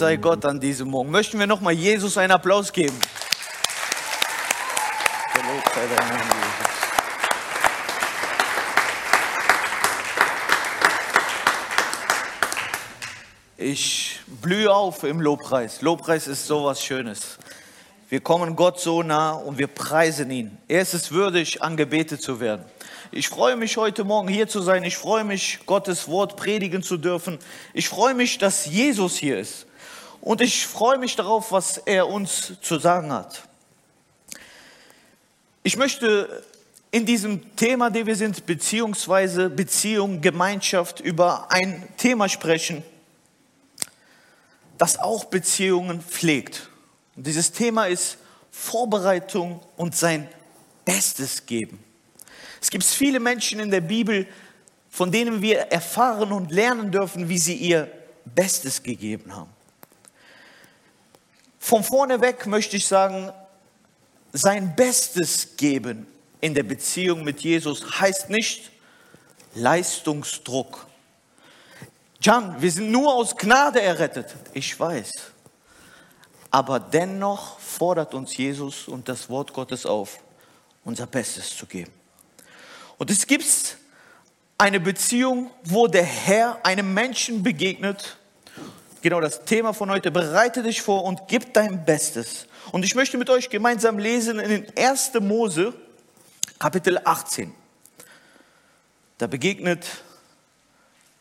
Sei Gott an diesem Morgen. Möchten wir nochmal Jesus einen Applaus geben? Ich blühe auf im Lobpreis. Lobpreis ist sowas Schönes. Wir kommen Gott so nah und wir preisen ihn. Er ist es würdig, angebetet zu werden. Ich freue mich heute Morgen hier zu sein. Ich freue mich, Gottes Wort predigen zu dürfen. Ich freue mich, dass Jesus hier ist. Und ich freue mich darauf, was er uns zu sagen hat. Ich möchte in diesem Thema, dem wir sind, beziehungsweise Beziehung, Gemeinschaft, über ein Thema sprechen, das auch Beziehungen pflegt. Und dieses Thema ist Vorbereitung und sein Bestes geben. Es gibt viele Menschen in der Bibel, von denen wir erfahren und lernen dürfen, wie sie ihr Bestes gegeben haben. Von vorne weg möchte ich sagen, sein Bestes geben in der Beziehung mit Jesus heißt nicht Leistungsdruck, Jan, wir sind nur aus Gnade errettet. Ich weiß. Aber dennoch fordert uns Jesus und das Wort Gottes auf, unser Bestes zu geben. Und es gibt eine Beziehung, wo der Herr einem Menschen begegnet. Genau das Thema von heute. Bereite dich vor und gib dein Bestes. Und ich möchte mit euch gemeinsam lesen in den 1. Mose, Kapitel 18. Da begegnet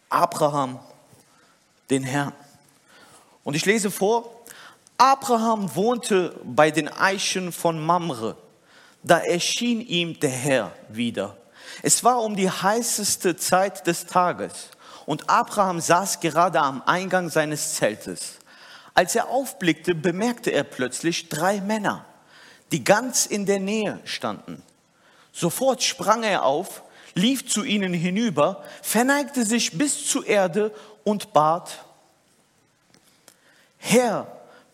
Abraham den Herrn. Und ich lese vor, Abraham wohnte bei den Eichen von Mamre. Da erschien ihm der Herr wieder. Es war um die heißeste Zeit des Tages und Abraham saß gerade am Eingang seines Zeltes. Als er aufblickte, bemerkte er plötzlich drei Männer, die ganz in der Nähe standen. Sofort sprang er auf, lief zu ihnen hinüber, verneigte sich bis zur Erde und bat, Herr,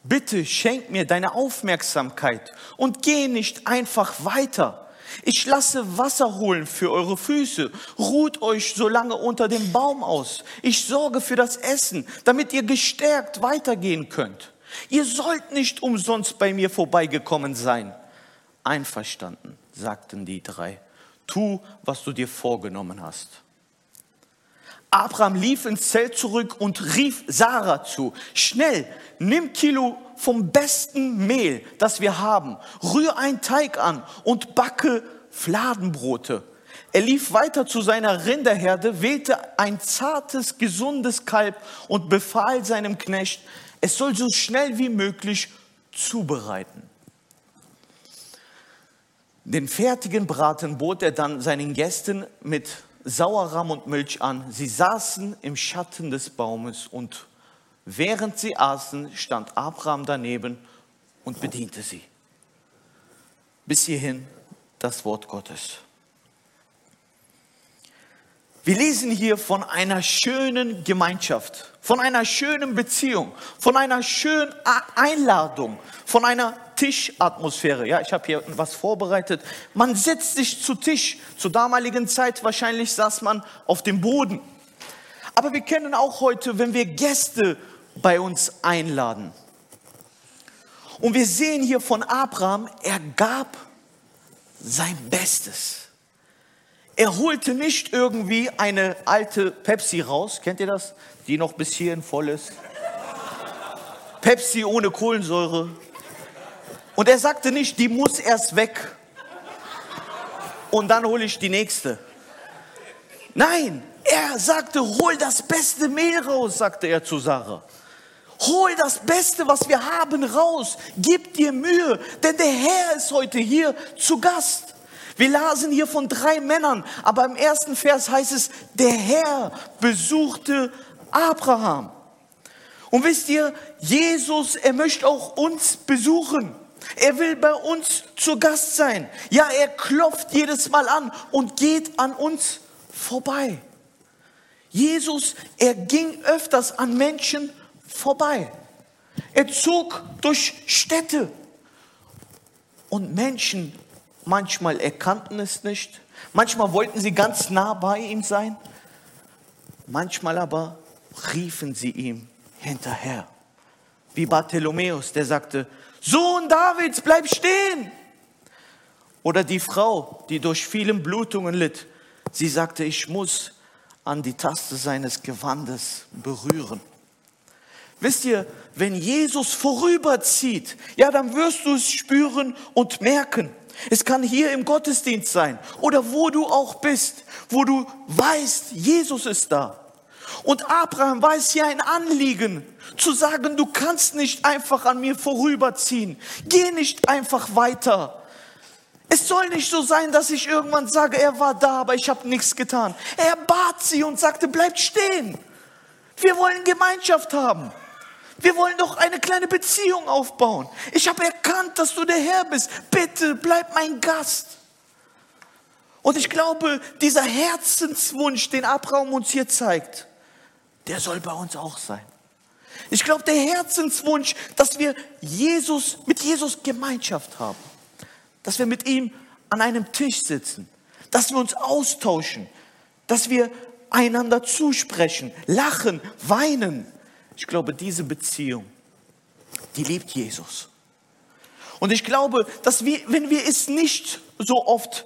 bitte schenk mir deine Aufmerksamkeit und geh nicht einfach weiter. Ich lasse Wasser holen für eure Füße. Ruht euch so lange unter dem Baum aus. Ich sorge für das Essen, damit ihr gestärkt weitergehen könnt. Ihr sollt nicht umsonst bei mir vorbeigekommen sein. Einverstanden, sagten die drei. Tu, was du dir vorgenommen hast. Abraham lief ins Zelt zurück und rief Sarah zu, schnell, nimm Kilo vom besten Mehl, das wir haben, rühr einen Teig an und backe Fladenbrote. Er lief weiter zu seiner Rinderherde, wählte ein zartes, gesundes Kalb und befahl seinem Knecht, es soll so schnell wie möglich zubereiten. Den fertigen Braten bot er dann seinen Gästen mit Sauerrahm und Milch an. Sie saßen im Schatten des Baumes und während sie aßen, stand Abraham daneben und bediente sie. Bis hierhin das Wort Gottes. Wir lesen hier von einer schönen Gemeinschaft, von einer schönen Beziehung, von einer schönen Einladung, von einer Tischatmosphäre. Ja, ich habe hier was vorbereitet. Man setzt sich zu Tisch. Zur damaligen Zeit wahrscheinlich saß man auf dem Boden. Aber wir kennen auch heute, wenn wir Gäste bei uns einladen. Und wir sehen hier von Abraham, er gab sein Bestes. Er holte nicht irgendwie eine alte Pepsi raus, kennt ihr das? Die noch bis hierhin voll ist. Pepsi ohne Kohlensäure. Und er sagte nicht, die muss erst weg. Und dann hole ich die nächste. Nein, er sagte, hol das beste Mehl raus, sagte er zu Sarah. Hol das Beste, was wir haben, raus. Gib dir Mühe, denn der Herr ist heute hier zu Gast. Wir lasen hier von drei Männern, aber im ersten Vers heißt es, der Herr besuchte Abraham. Und wisst ihr, Jesus, er möchte auch uns besuchen. Er will bei uns zu Gast sein. Ja, er klopft jedes Mal an und geht an uns vorbei. Jesus, er ging öfters an Menschen vorbei. Er zog durch Städte und Menschen manchmal erkannten es nicht, manchmal wollten sie ganz nah bei ihm sein, manchmal aber riefen sie ihm hinterher. Wie Bartholomäus, der sagte, Sohn Davids, bleib stehen. Oder die Frau, die durch vielen Blutungen litt. Sie sagte, ich muss an die Taste seines Gewandes berühren. Wisst ihr, wenn Jesus vorüberzieht, ja, dann wirst du es spüren und merken. Es kann hier im Gottesdienst sein oder wo du auch bist, wo du weißt, Jesus ist da. Und Abraham es hier ein Anliegen, zu sagen, du kannst nicht einfach an mir vorüberziehen. Geh nicht einfach weiter. Es soll nicht so sein, dass ich irgendwann sage, er war da, aber ich habe nichts getan. Er bat sie und sagte, bleibt stehen. Wir wollen Gemeinschaft haben. Wir wollen doch eine kleine Beziehung aufbauen. Ich habe erkannt, dass du der Herr bist. Bitte bleib mein Gast. Und ich glaube, dieser Herzenswunsch, den Abraham uns hier zeigt, der soll bei uns auch sein. Ich glaube, der Herzenswunsch, dass wir Jesus, mit Jesus Gemeinschaft haben, dass wir mit ihm an einem Tisch sitzen, dass wir uns austauschen, dass wir einander zusprechen, lachen, weinen. Ich glaube, diese Beziehung, die liebt Jesus. Und ich glaube, dass wir, wenn wir es nicht so oft,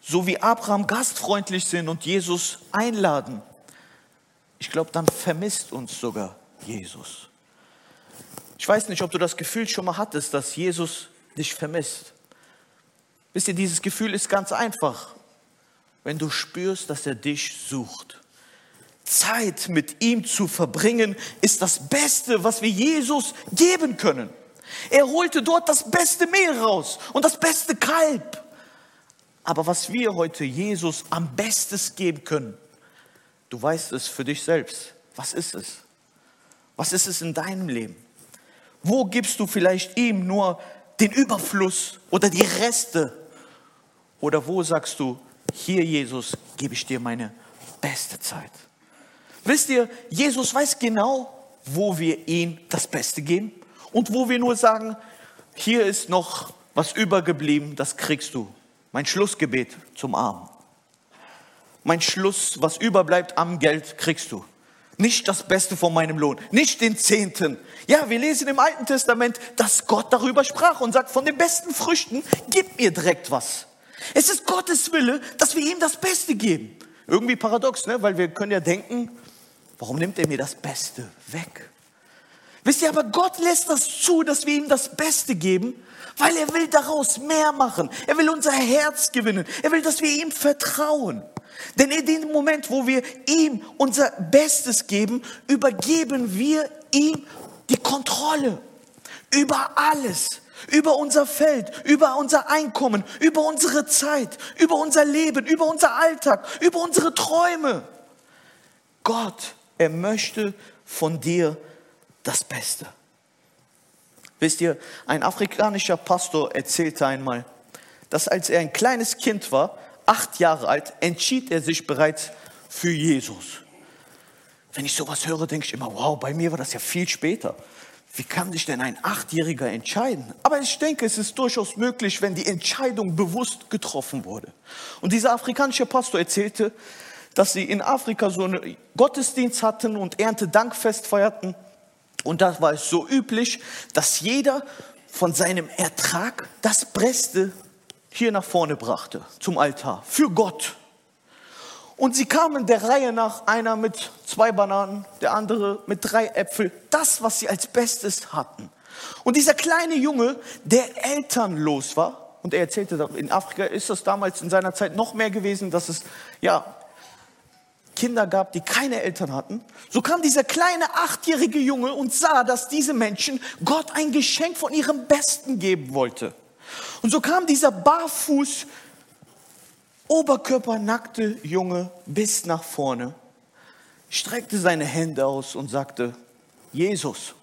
so wie Abraham, gastfreundlich sind und Jesus einladen, ich glaube, dann vermisst uns sogar Jesus. Ich weiß nicht, ob du das Gefühl schon mal hattest, dass Jesus dich vermisst. Wisst ihr, dieses Gefühl ist ganz einfach, wenn du spürst, dass er dich sucht. Zeit mit ihm zu verbringen ist das Beste, was wir Jesus geben können. Er holte dort das beste Mehl raus und das beste Kalb. Aber was wir heute Jesus am besten geben können, Du weißt es für dich selbst. Was ist es? Was ist es in deinem Leben? Wo gibst du vielleicht ihm nur den Überfluss oder die Reste? Oder wo sagst du, hier Jesus, gebe ich dir meine beste Zeit? Wisst ihr, Jesus weiß genau, wo wir ihm das Beste geben und wo wir nur sagen, hier ist noch was übergeblieben, das kriegst du. Mein Schlussgebet zum Abend mein Schluss, was überbleibt am Geld, kriegst du. Nicht das Beste von meinem Lohn, nicht den Zehnten. Ja, wir lesen im Alten Testament, dass Gott darüber sprach und sagt, von den besten Früchten, gib mir direkt was. Es ist Gottes Wille, dass wir ihm das Beste geben. Irgendwie paradox, ne? weil wir können ja denken, warum nimmt er mir das Beste weg? Wisst ihr, aber Gott lässt das zu, dass wir ihm das Beste geben, weil er will daraus mehr machen. Er will unser Herz gewinnen. Er will, dass wir ihm vertrauen. Denn in dem Moment, wo wir ihm unser Bestes geben, übergeben wir ihm die Kontrolle über alles, über unser Feld, über unser Einkommen, über unsere Zeit, über unser Leben, über unser Alltag, über unsere Träume. Gott, er möchte von dir das Beste. Wisst ihr, ein afrikanischer Pastor erzählte einmal, dass als er ein kleines Kind war, acht Jahre alt, entschied er sich bereits für Jesus. Wenn ich sowas höre, denke ich immer, wow, bei mir war das ja viel später. Wie kann sich denn ein Achtjähriger entscheiden? Aber ich denke, es ist durchaus möglich, wenn die Entscheidung bewusst getroffen wurde. Und dieser afrikanische Pastor erzählte, dass sie in Afrika so einen Gottesdienst hatten und Erntedankfest feierten. Und da war es so üblich, dass jeder von seinem Ertrag das Beste hier nach vorne brachte, zum Altar, für Gott. Und sie kamen der Reihe nach, einer mit zwei Bananen, der andere mit drei Äpfeln, das, was sie als Bestes hatten. Und dieser kleine Junge, der elternlos war, und er erzählte, in Afrika ist das damals in seiner Zeit noch mehr gewesen, dass es ja Kinder gab, die keine Eltern hatten. So kam dieser kleine achtjährige Junge und sah, dass diese Menschen Gott ein Geschenk von ihrem Besten geben wollte. Und so kam dieser barfuß, oberkörpernackte Junge bis nach vorne, streckte seine Hände aus und sagte, Jesus,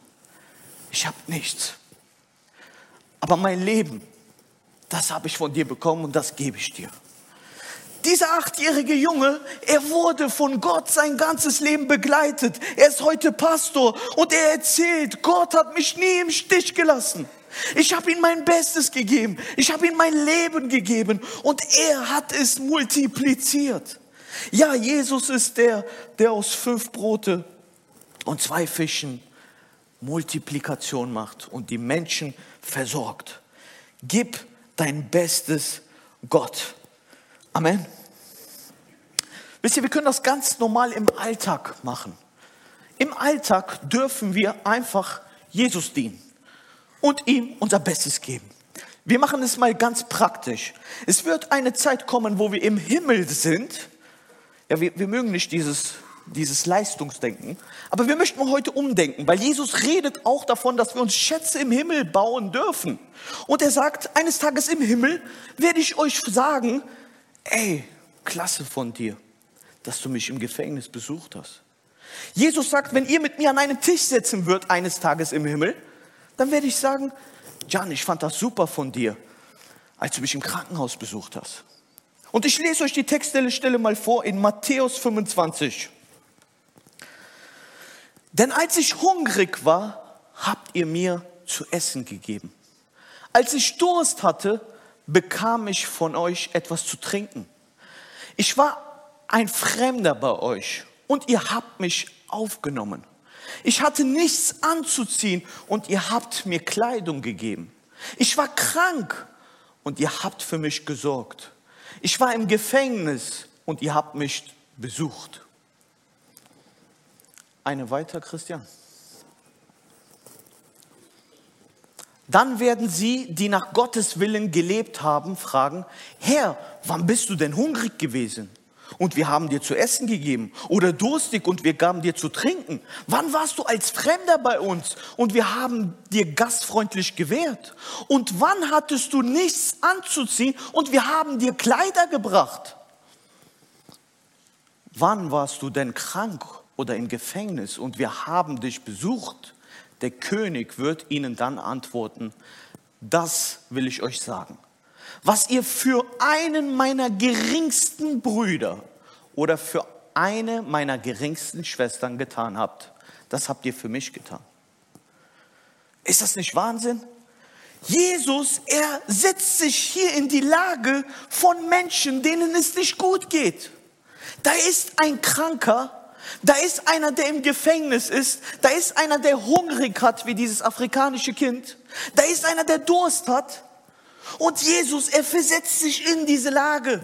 ich habe nichts, aber mein Leben, das habe ich von dir bekommen und das gebe ich dir. Dieser achtjährige Junge, er wurde von Gott sein ganzes Leben begleitet. Er ist heute Pastor und er erzählt, Gott hat mich nie im Stich gelassen. Ich habe ihm mein Bestes gegeben. Ich habe ihm mein Leben gegeben und er hat es multipliziert. Ja, Jesus ist der, der aus fünf Brote und zwei Fischen Multiplikation macht und die Menschen versorgt. Gib dein Bestes Gott. Amen. Wisst ihr, wir können das ganz normal im Alltag machen. Im Alltag dürfen wir einfach Jesus dienen und ihm unser Bestes geben. Wir machen es mal ganz praktisch. Es wird eine Zeit kommen, wo wir im Himmel sind. Ja, wir, wir mögen nicht dieses, dieses Leistungsdenken, aber wir möchten heute umdenken, weil Jesus redet auch davon, dass wir uns Schätze im Himmel bauen dürfen. Und er sagt, eines Tages im Himmel werde ich euch sagen, ey, klasse von dir, dass du mich im Gefängnis besucht hast. Jesus sagt, wenn ihr mit mir an einen Tisch sitzen würdet eines Tages im Himmel, dann werde ich sagen, Jan, ich fand das super von dir, als du mich im Krankenhaus besucht hast. Und ich lese euch die Textstelle mal vor in Matthäus 25. Denn als ich hungrig war, habt ihr mir zu essen gegeben. Als ich Durst hatte, bekam ich von euch etwas zu trinken. Ich war ein Fremder bei euch und ihr habt mich aufgenommen. Ich hatte nichts anzuziehen und ihr habt mir Kleidung gegeben. Ich war krank und ihr habt für mich gesorgt. Ich war im Gefängnis und ihr habt mich besucht. Eine weiter, Christian. Dann werden sie, die nach Gottes Willen gelebt haben, fragen, Herr, wann bist du denn hungrig gewesen? und wir haben dir zu essen gegeben oder durstig und wir gaben dir zu trinken? Wann warst du als Fremder bei uns und wir haben dir gastfreundlich gewährt? Und wann hattest du nichts anzuziehen und wir haben dir Kleider gebracht? Wann warst du denn krank oder im Gefängnis und wir haben dich besucht? Der König wird ihnen dann antworten, das will ich euch sagen was ihr für einen meiner geringsten Brüder oder für eine meiner geringsten Schwestern getan habt, das habt ihr für mich getan. Ist das nicht Wahnsinn? Jesus, er setzt sich hier in die Lage von Menschen, denen es nicht gut geht. Da ist ein Kranker, da ist einer, der im Gefängnis ist, da ist einer, der hungrig hat, wie dieses afrikanische Kind, da ist einer, der Durst hat. Und Jesus, er versetzt sich in diese Lage.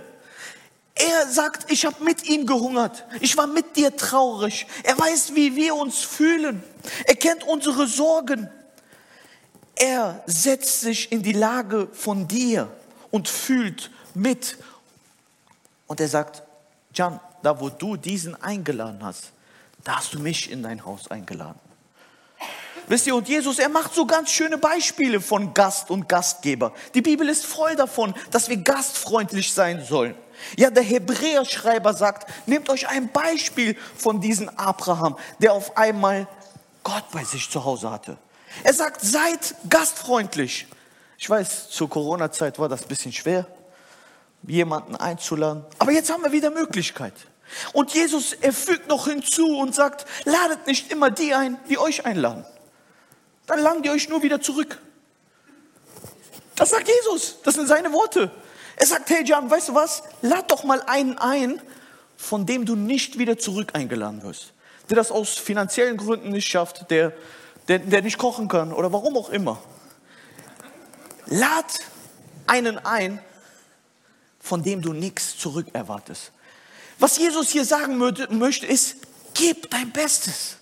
Er sagt, ich habe mit ihm gehungert. Ich war mit dir traurig. Er weiß, wie wir uns fühlen. Er kennt unsere Sorgen. Er setzt sich in die Lage von dir und fühlt mit. Und er sagt, Jan, da wo du diesen eingeladen hast, da hast du mich in dein Haus eingeladen. Wisst ihr, und Jesus, er macht so ganz schöne Beispiele von Gast und Gastgeber. Die Bibel ist voll davon, dass wir gastfreundlich sein sollen. Ja, der Hebräerschreiber sagt, nehmt euch ein Beispiel von diesem Abraham, der auf einmal Gott bei sich zu Hause hatte. Er sagt, seid gastfreundlich. Ich weiß, zur Corona-Zeit war das ein bisschen schwer, jemanden einzuladen. Aber jetzt haben wir wieder Möglichkeit. Und Jesus, er fügt noch hinzu und sagt, ladet nicht immer die ein, die euch einladen dann laden die euch nur wieder zurück. Das sagt Jesus, das sind seine Worte. Er sagt, hey Jan, weißt du was? Lad doch mal einen ein, von dem du nicht wieder zurück eingeladen wirst. Der das aus finanziellen Gründen nicht schafft, der, der, der nicht kochen kann oder warum auch immer. Lad einen ein, von dem du nichts zurück erwartest. Was Jesus hier sagen möchte, ist, gib dein Bestes.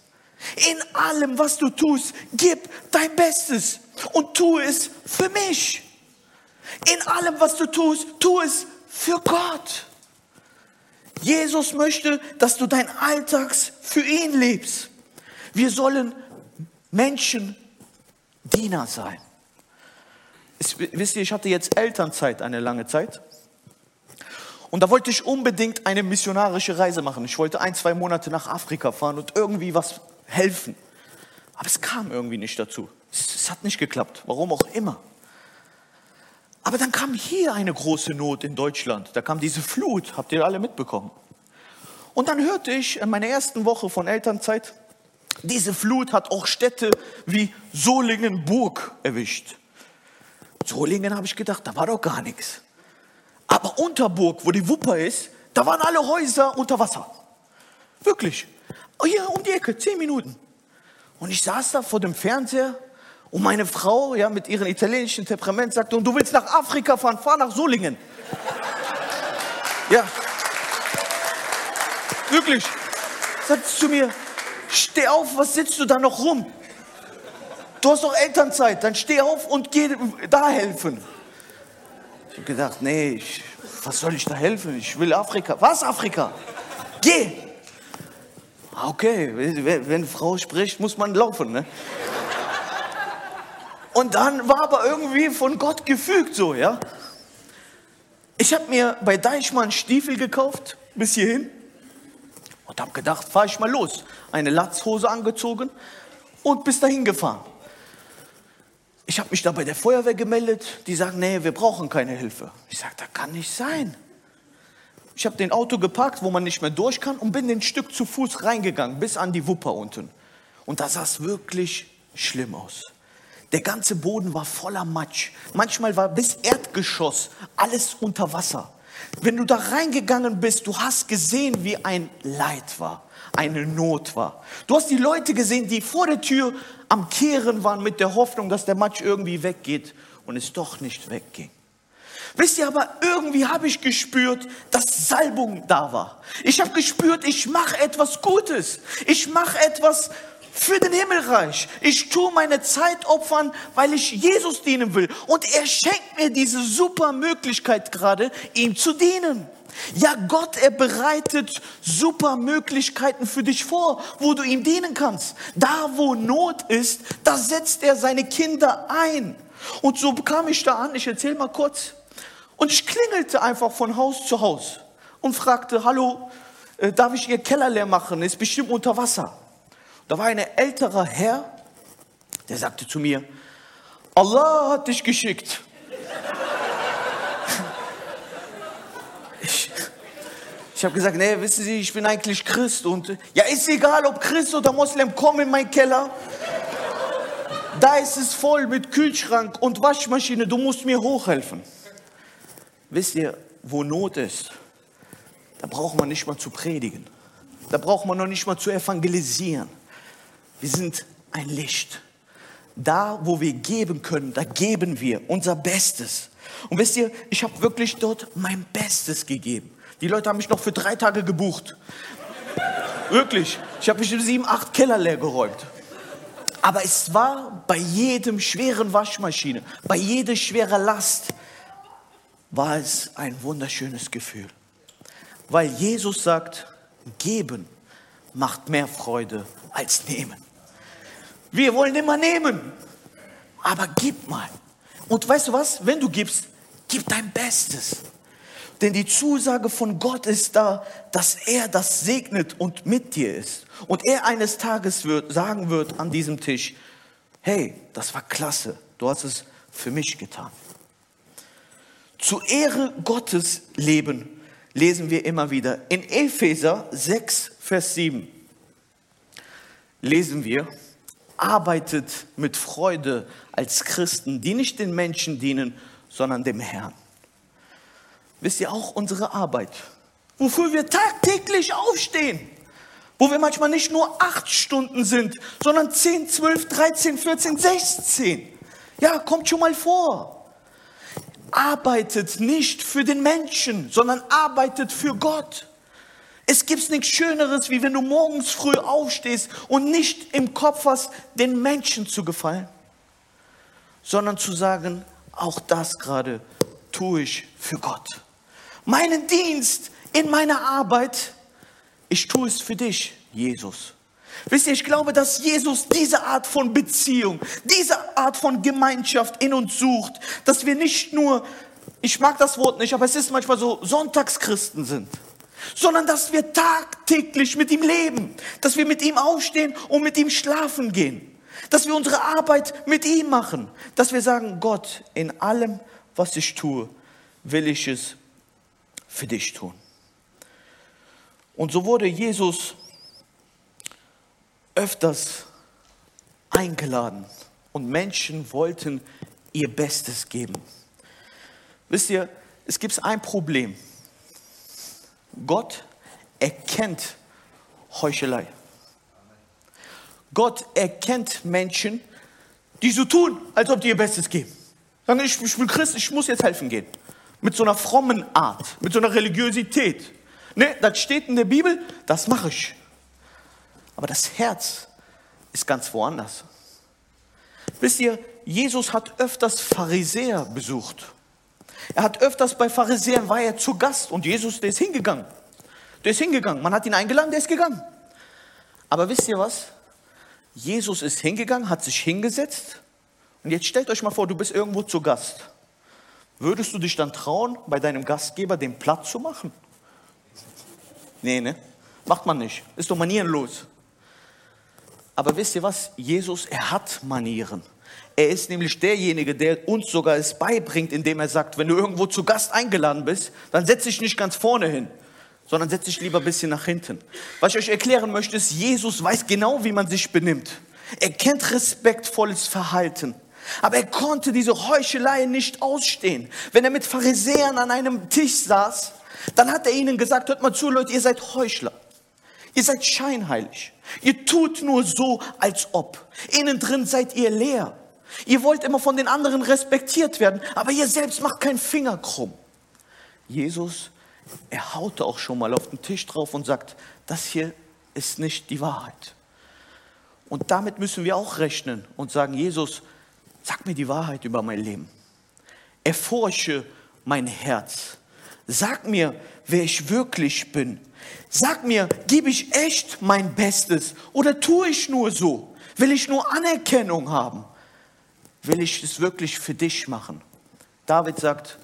In allem, was du tust, gib dein Bestes und tu es für mich. In allem, was du tust, tu es für Gott. Jesus möchte, dass du dein Alltags für ihn lebst. Wir sollen Menschen Diener sein. Es, wisst ihr, ich hatte jetzt Elternzeit eine lange Zeit. Und da wollte ich unbedingt eine missionarische Reise machen. Ich wollte ein, zwei Monate nach Afrika fahren und irgendwie was helfen. Aber es kam irgendwie nicht dazu. Es, es hat nicht geklappt, warum auch immer. Aber dann kam hier eine große Not in Deutschland. Da kam diese Flut, habt ihr alle mitbekommen. Und dann hörte ich in meiner ersten Woche von Elternzeit, diese Flut hat auch Städte wie Solingen-Burg erwischt. Solingen habe ich gedacht, da war doch gar nichts. Aber Unterburg, wo die Wupper ist, da waren alle Häuser unter Wasser. Wirklich. Oh, hier um die Ecke, zehn Minuten. Und ich saß da vor dem Fernseher und meine Frau, ja, mit ihrem italienischen Temperament sagte, und du willst nach Afrika fahren, fahr nach Solingen. ja. Wirklich. Sagt zu mir, steh auf, was sitzt du da noch rum? Du hast doch Elternzeit, dann steh auf und geh da helfen. Ich habe gedacht, nee, ich, was soll ich da helfen? Ich will Afrika. Was Afrika? Geh! Ah, okay, wenn, eine Frau spricht, muss man laufen. Ne? Und dann war aber irgendwie von Gott gefügt so, ja. Ich habe mir bei Deichmann Stiefel gekauft, bis hierhin. Und habe gedacht, fahre ich mal los. Eine Latzhose angezogen und bis dahin gefahren. Ich habe mich da bei der Feuerwehr gemeldet. Die sagen, nee, wir brauchen keine Hilfe. Ich sage, das kann nicht sein. Ich habe den Auto geparkt, wo man nicht mehr durch kann und bin ein Stück zu Fuß reingegangen, bis an die Wupper unten. Und da sah es wirklich schlimm aus. Der ganze Boden war voller Matsch. Manchmal war bis Erdgeschoss alles unter Wasser. Wenn du da reingegangen bist, du hast gesehen, wie ein Leid war, eine Not war. Du hast die Leute gesehen, die vor der Tür am Kehren waren mit der Hoffnung, dass der Matsch irgendwie weggeht und es doch nicht wegging. Wisst ihr, aber irgendwie habe ich gespürt, dass Salbung da war. Ich habe gespürt, ich mache etwas Gutes. Ich mache etwas für den Himmelreich. Ich tue meine Zeit opfern, weil ich Jesus dienen will. Und er schenkt mir diese super Möglichkeit gerade, ihm zu dienen. Ja, Gott, er bereitet super Möglichkeiten für dich vor, wo du ihm dienen kannst. Da, wo Not ist, da setzt er seine Kinder ein. Und so kam ich da an, ich erzähle mal kurz. Und ich klingelte einfach von Haus zu Haus und fragte, hallo, äh, darf ich Ihr Keller leer machen? Ist bestimmt unter Wasser. Da war ein älterer Herr, der sagte zu mir, Allah hat dich geschickt. Ich, ich habe gesagt, nee, wissen Sie, ich bin eigentlich Christ und ja, ist egal, ob Christ oder Moslem, komm in meinen Keller. Da ist es voll mit Kühlschrank und Waschmaschine, du musst mir hochhelfen. Wisst ihr, wo Not ist, da braucht man nicht mal zu predigen. Da braucht man noch nicht mal zu evangelisieren. Wir sind ein Licht. Da, wo wir geben können, da geben wir unser Bestes. Und wisst ihr, ich habe wirklich dort mein Bestes gegeben. Die Leute haben mich noch für drei Tage gebucht. Wirklich. Ich habe bestimmt sieben, acht Keller leer geräumt. Aber es war bei jedem schweren Waschmaschine, bei jeder schweren Last, war es ein wunderschönes Gefühl. Weil Jesus sagt, geben macht mehr Freude als nehmen. Wir wollen immer nehmen, aber gib mal. Und weißt du was? Wenn du gibst, gib dein Bestes. Denn die Zusage von Gott ist da, dass er das segnet und mit dir ist. Und er eines Tages wird, sagen wird an diesem Tisch, hey, das war klasse, du hast es für mich getan. Zu Ehre Gottes leben lesen wir immer wieder. In Epheser 6, Vers 7 lesen wir, arbeitet mit Freude als Christen, die nicht den Menschen dienen, sondern dem Herrn. Wisst ihr auch unsere Arbeit, wofür wir tagtäglich aufstehen, wo wir manchmal nicht nur acht Stunden sind, sondern 10, 12, 13, 14, 16. Ja, kommt schon mal vor arbeitet nicht für den Menschen, sondern arbeitet für Gott. Es gibt nichts Schöneres, wie wenn du morgens früh aufstehst und nicht im Kopf hast, den Menschen zu gefallen, sondern zu sagen, auch das gerade tue ich für Gott. Meinen Dienst in meiner Arbeit, ich tue es für dich, Jesus. Wisst ihr, ich glaube, dass Jesus diese Art von Beziehung, diese Art von Gemeinschaft in uns sucht, dass wir nicht nur, ich mag das Wort nicht, aber es ist manchmal so, Sonntagschristen sind, sondern dass wir tagtäglich mit ihm leben, dass wir mit ihm aufstehen und mit ihm schlafen gehen, dass wir unsere Arbeit mit ihm machen, dass wir sagen, Gott, in allem, was ich tue, will ich es für dich tun. Und so wurde Jesus öfters eingeladen und Menschen wollten ihr Bestes geben. Wisst ihr, es gibt ein Problem. Gott erkennt Heuchelei. Gott erkennt Menschen, die so tun, als ob die ihr Bestes geben. Sagen, ich, ich bin Christ, ich muss jetzt helfen gehen. Mit so einer frommen Art, mit so einer Religiosität. Ne, das steht in der Bibel, das mache ich. Aber das Herz ist ganz woanders. Wisst ihr, Jesus hat öfters Pharisäer besucht. Er hat öfters bei Pharisäern, war er zu Gast und Jesus, der ist hingegangen. Der ist hingegangen. Man hat ihn eingeladen, der ist gegangen. Aber wisst ihr was? Jesus ist hingegangen, hat sich hingesetzt. Und jetzt stellt euch mal vor, du bist irgendwo zu Gast. Würdest du dich dann trauen, bei deinem Gastgeber den Platz zu machen? Nee, ne? Macht man nicht. Ist doch manierenlos. Aber wisst ihr was? Jesus, er hat Manieren. Er ist nämlich derjenige, der uns sogar es beibringt, indem er sagt, wenn du irgendwo zu Gast eingeladen bist, dann setz dich nicht ganz vorne hin, sondern setz dich lieber ein bisschen nach hinten. Was ich euch erklären möchte, ist, Jesus weiß genau, wie man sich benimmt. Er kennt respektvolles Verhalten. Aber er konnte diese Heuchelei nicht ausstehen. Wenn er mit Pharisäern an einem Tisch saß, dann hat er ihnen gesagt, hört mal zu, Leute, ihr seid Heuchler. Ihr seid scheinheilig. Ihr tut nur so, als ob. Innen drin seid ihr leer. Ihr wollt immer von den anderen respektiert werden, aber ihr selbst macht keinen Finger krumm. Jesus, er haute auch schon mal auf den Tisch drauf und sagt, das hier ist nicht die Wahrheit. Und damit müssen wir auch rechnen und sagen, Jesus, sag mir die Wahrheit über mein Leben. Erforsche mein Herz. Sag mir, wer ich wirklich bin. Sag mir, gebe ich echt mein Bestes oder tue ich nur so? Will ich nur Anerkennung haben? Will ich es wirklich für dich machen? David sagt,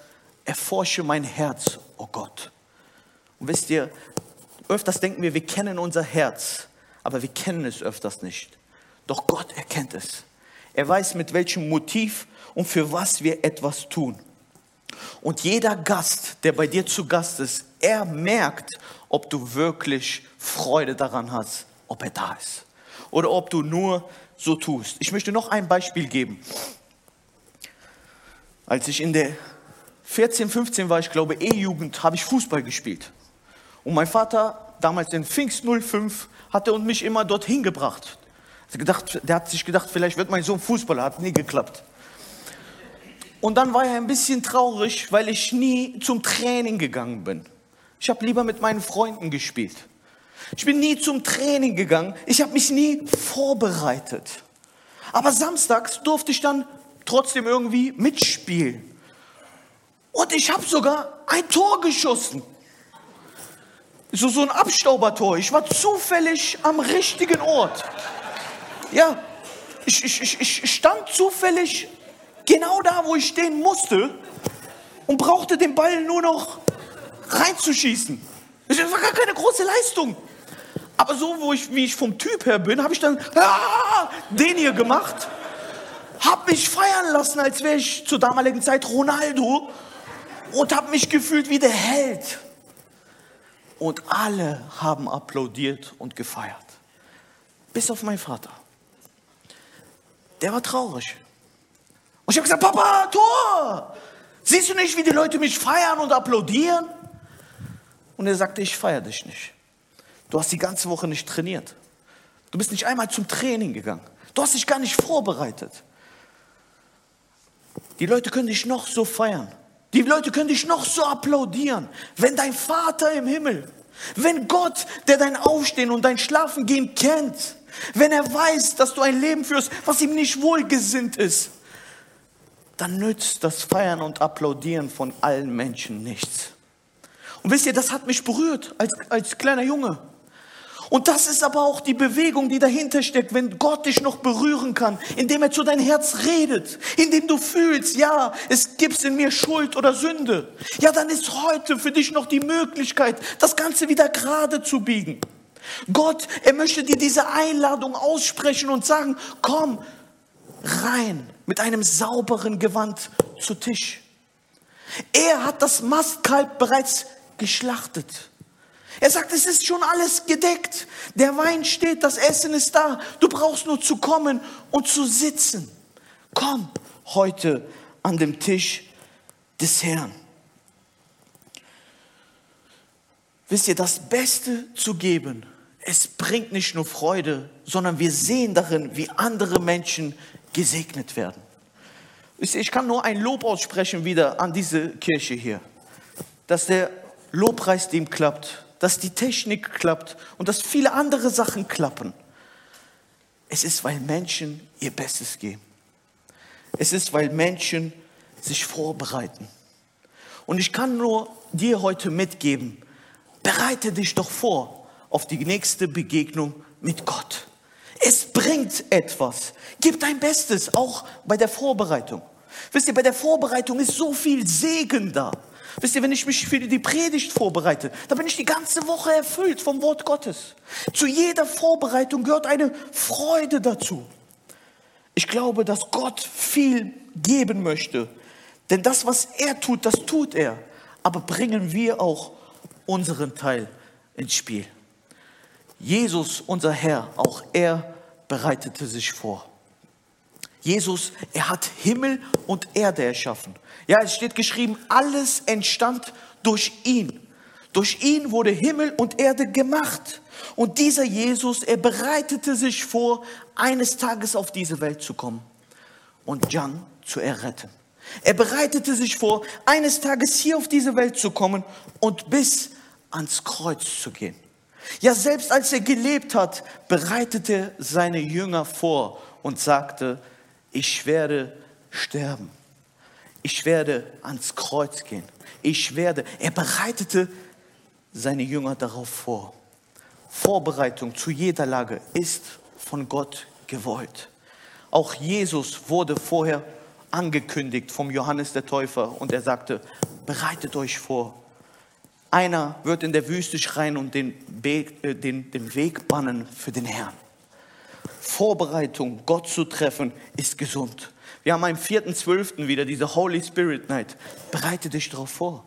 erforsche mein Herz, oh Gott. Und wisst ihr, öfters denken wir, wir kennen unser Herz, aber wir kennen es öfters nicht. Doch Gott erkennt es. Er weiß, mit welchem Motiv und für was wir etwas tun. Und jeder Gast, der bei dir zu Gast ist, er merkt, ob du wirklich Freude daran hast, ob er da ist. Oder ob du nur so tust. Ich möchte noch ein Beispiel geben. Als ich in der 14, 15 war, ich glaube E-Jugend, habe ich Fußball gespielt. Und mein Vater, damals in Pfingst 05, hatte und mich immer dorthin gebracht. Der hat sich gedacht, vielleicht wird mein Sohn Fußballer, hat nie geklappt. Und dann war er ein bisschen traurig, weil ich nie zum Training gegangen bin. Ich habe lieber mit meinen Freunden gespielt. Ich bin nie zum Training gegangen. Ich habe mich nie vorbereitet. Aber samstags durfte ich dann trotzdem irgendwie mitspielen. Und ich habe sogar ein Tor geschossen. So, so ein Abstaubertor. Ich war zufällig am richtigen Ort. Ja, ich, ich, ich stand zufällig Genau da, wo ich stehen musste und brauchte den Ball nur noch reinzuschießen. Das war gar keine große Leistung. Aber so, wo ich, wie ich vom Typ her bin, habe ich dann ah, den hier gemacht, habe mich feiern lassen, als wäre ich zur damaligen Zeit Ronaldo und habe mich gefühlt wie der Held. Und alle haben applaudiert und gefeiert. Bis auf meinen Vater. Der war traurig. Und ich habe gesagt, Papa, Tor! Siehst du nicht, wie die Leute mich feiern und applaudieren? Und er sagte, ich feiere dich nicht. Du hast die ganze Woche nicht trainiert. Du bist nicht einmal zum Training gegangen. Du hast dich gar nicht vorbereitet. Die Leute können dich noch so feiern. Die Leute können dich noch so applaudieren. Wenn dein Vater im Himmel, wenn Gott, der dein Aufstehen und dein Schlafengehen kennt, wenn er weiß, dass du ein Leben führst, was ihm nicht wohlgesinnt ist, dann nützt das Feiern und Applaudieren von allen Menschen nichts. Und wisst ihr, das hat mich berührt als, als kleiner Junge. Und das ist aber auch die Bewegung, die dahinter steckt, wenn Gott dich noch berühren kann, indem er zu dein Herz redet, indem du fühlst, ja, es gibt in mir Schuld oder Sünde. Ja, dann ist heute für dich noch die Möglichkeit, das Ganze wieder gerade zu biegen. Gott, er möchte dir diese Einladung aussprechen und sagen, komm rein mit einem sauberen Gewand zu Tisch. Er hat das Mastkalb bereits geschlachtet. Er sagt, es ist schon alles gedeckt. Der Wein steht, das Essen ist da. Du brauchst nur zu kommen und zu sitzen. Komm heute an dem Tisch des Herrn. Wisst ihr, das Beste zu geben, es bringt nicht nur Freude, sondern wir sehen darin, wie andere Menschen gesegnet werden. Ich kann nur ein Lob aussprechen wieder an diese Kirche hier, dass der Lobpreisteam klappt, dass die Technik klappt und dass viele andere Sachen klappen. Es ist, weil Menschen ihr Bestes geben. Es ist, weil Menschen sich vorbereiten. Und ich kann nur dir heute mitgeben, bereite dich doch vor auf die nächste Begegnung mit Gott. Es bringt etwas. Gib dein Bestes, auch bei der Vorbereitung. Wisst ihr, bei der Vorbereitung ist so viel Segen da. Wisst ihr, wenn ich mich für die Predigt vorbereite, dann bin ich die ganze Woche erfüllt vom Wort Gottes. Zu jeder Vorbereitung gehört eine Freude dazu. Ich glaube, dass Gott viel geben möchte. Denn das, was er tut, das tut er. Aber bringen wir auch unseren Teil ins Spiel. Jesus, unser Herr, auch er bereitete sich vor. Jesus, er hat Himmel und Erde erschaffen. Ja, es steht geschrieben, alles entstand durch ihn. Durch ihn wurde Himmel und Erde gemacht. Und dieser Jesus, er bereitete sich vor, eines Tages auf diese Welt zu kommen und Jan zu erretten. Er bereitete sich vor, eines Tages hier auf diese Welt zu kommen und bis ans Kreuz zu gehen. Ja, selbst als er gelebt hat, bereitete seine Jünger vor und sagte, ich werde sterben. Ich werde ans Kreuz gehen. Ich werde. Er bereitete seine Jünger darauf vor. Vorbereitung zu jeder Lage ist von Gott gewollt. Auch Jesus wurde vorher angekündigt vom Johannes der Täufer und er sagte, bereitet euch vor. Einer wird in der Wüste schreien und den Weg, äh, den, den Weg bannen für den Herrn. Vorbereitung, Gott zu treffen, ist gesund. Wir haben am 4.12. wieder diese Holy Spirit Night. Bereite dich darauf vor.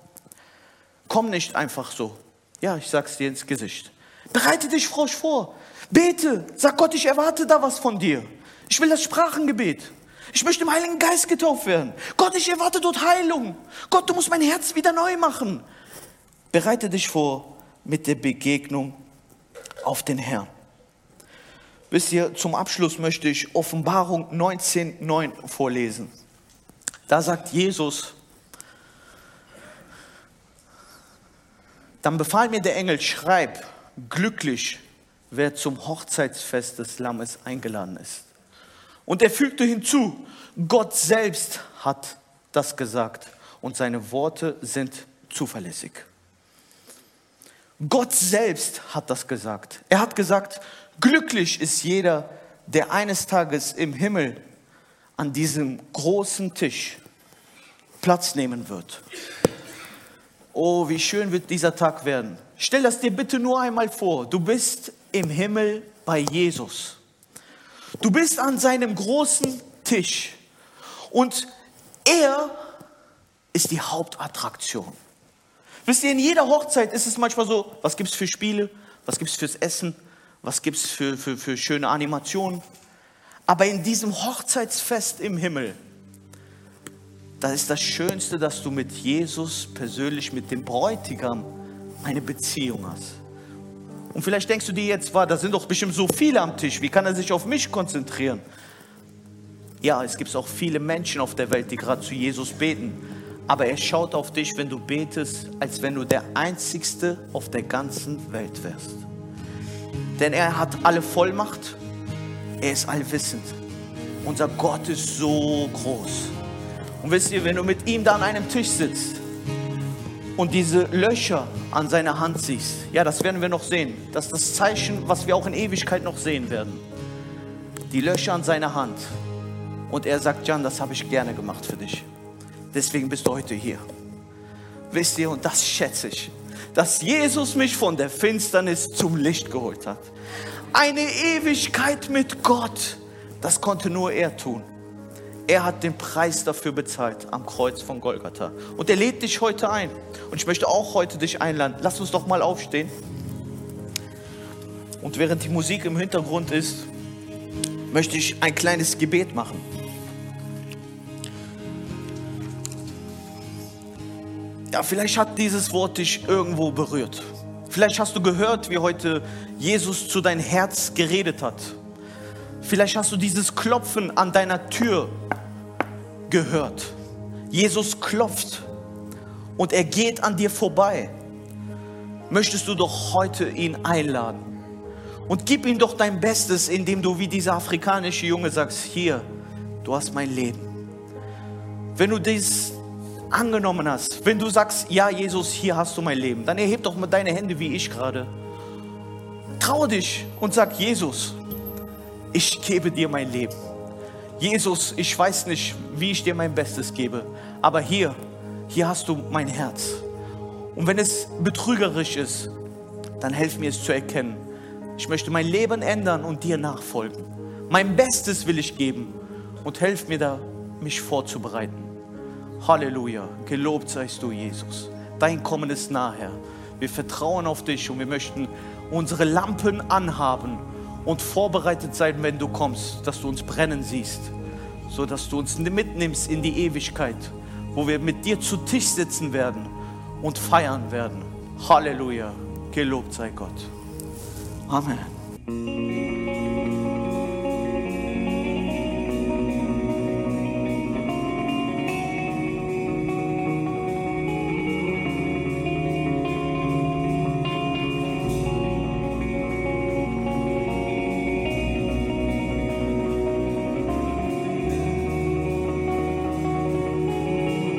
Komm nicht einfach so. Ja, ich sag's dir ins Gesicht. Bereite dich frosch vor. Bete. Sag Gott, ich erwarte da was von dir. Ich will das Sprachengebet. Ich möchte im Heiligen Geist getauft werden. Gott, ich erwarte dort Heilung. Gott, du musst mein Herz wieder neu machen. Bereite dich vor mit der Begegnung auf den Herrn. Wisst ihr, zum Abschluss möchte ich Offenbarung 19.9 vorlesen. Da sagt Jesus, dann befahl mir der Engel, schreib, glücklich, wer zum Hochzeitsfest des Lammes eingeladen ist. Und er fügte hinzu, Gott selbst hat das gesagt und seine Worte sind zuverlässig. Gott selbst hat das gesagt. Er hat gesagt, Glücklich ist jeder, der eines Tages im Himmel an diesem großen Tisch Platz nehmen wird. Oh, wie schön wird dieser Tag werden. Stell das dir bitte nur einmal vor. Du bist im Himmel bei Jesus. Du bist an seinem großen Tisch und er ist die Hauptattraktion. Wisst ihr, in jeder Hochzeit ist es manchmal so, was gibt es für Spiele, was gibt es fürs Essen, was gibt es für, für, für schöne Animationen. Aber in diesem Hochzeitsfest im Himmel, da ist das Schönste, dass du mit Jesus persönlich, mit dem Bräutigam eine Beziehung hast. Und vielleicht denkst du dir jetzt, da sind doch bestimmt so viele am Tisch, wie kann er sich auf mich konzentrieren? Ja, es gibt auch viele Menschen auf der Welt, die gerade zu Jesus beten. Aber er schaut auf dich, wenn du betest, als wenn du der Einzigste auf der ganzen Welt wärst. Denn er hat alle Vollmacht. Er ist allwissend. Unser Gott ist so groß. Und wisst ihr, wenn du mit ihm da an einem Tisch sitzt und diese Löcher an seiner Hand siehst, ja, das werden wir noch sehen. Das ist das Zeichen, was wir auch in Ewigkeit noch sehen werden. Die Löcher an seiner Hand. Und er sagt, Jan, das habe ich gerne gemacht für dich. Deswegen bist du heute hier. Wisst ihr, und das schätze ich dass Jesus mich von der Finsternis zum Licht geholt hat. Eine Ewigkeit mit Gott, das konnte nur er tun. Er hat den Preis dafür bezahlt am Kreuz von Golgatha. Und er lädt dich heute ein. Und ich möchte auch heute dich einladen. Lass uns doch mal aufstehen. Und während die Musik im Hintergrund ist, möchte ich ein kleines Gebet machen. Ja, vielleicht hat dieses Wort dich irgendwo berührt. Vielleicht hast du gehört, wie heute Jesus zu dein Herz geredet hat. Vielleicht hast du dieses Klopfen an deiner Tür gehört. Jesus klopft und er geht an dir vorbei. Möchtest du doch heute ihn einladen und gib ihm doch dein Bestes, indem du wie dieser afrikanische Junge sagst, hier, du hast mein Leben. Wenn du dies angenommen hast, wenn du sagst, ja Jesus, hier hast du mein Leben, dann erheb doch mal deine Hände wie ich gerade. Traue dich und sag, Jesus, ich gebe dir mein Leben. Jesus, ich weiß nicht, wie ich dir mein Bestes gebe, aber hier, hier hast du mein Herz. Und wenn es betrügerisch ist, dann helf mir es zu erkennen. Ich möchte mein Leben ändern und dir nachfolgen. Mein Bestes will ich geben und helf mir da, mich vorzubereiten. Halleluja, gelobt seist du, Jesus. Dein Kommen ist nah, Herr. Wir vertrauen auf dich und wir möchten unsere Lampen anhaben und vorbereitet sein, wenn du kommst, dass du uns brennen siehst, so dass du uns mitnimmst in die Ewigkeit, wo wir mit dir zu Tisch sitzen werden und feiern werden. Halleluja, gelobt sei Gott. Amen.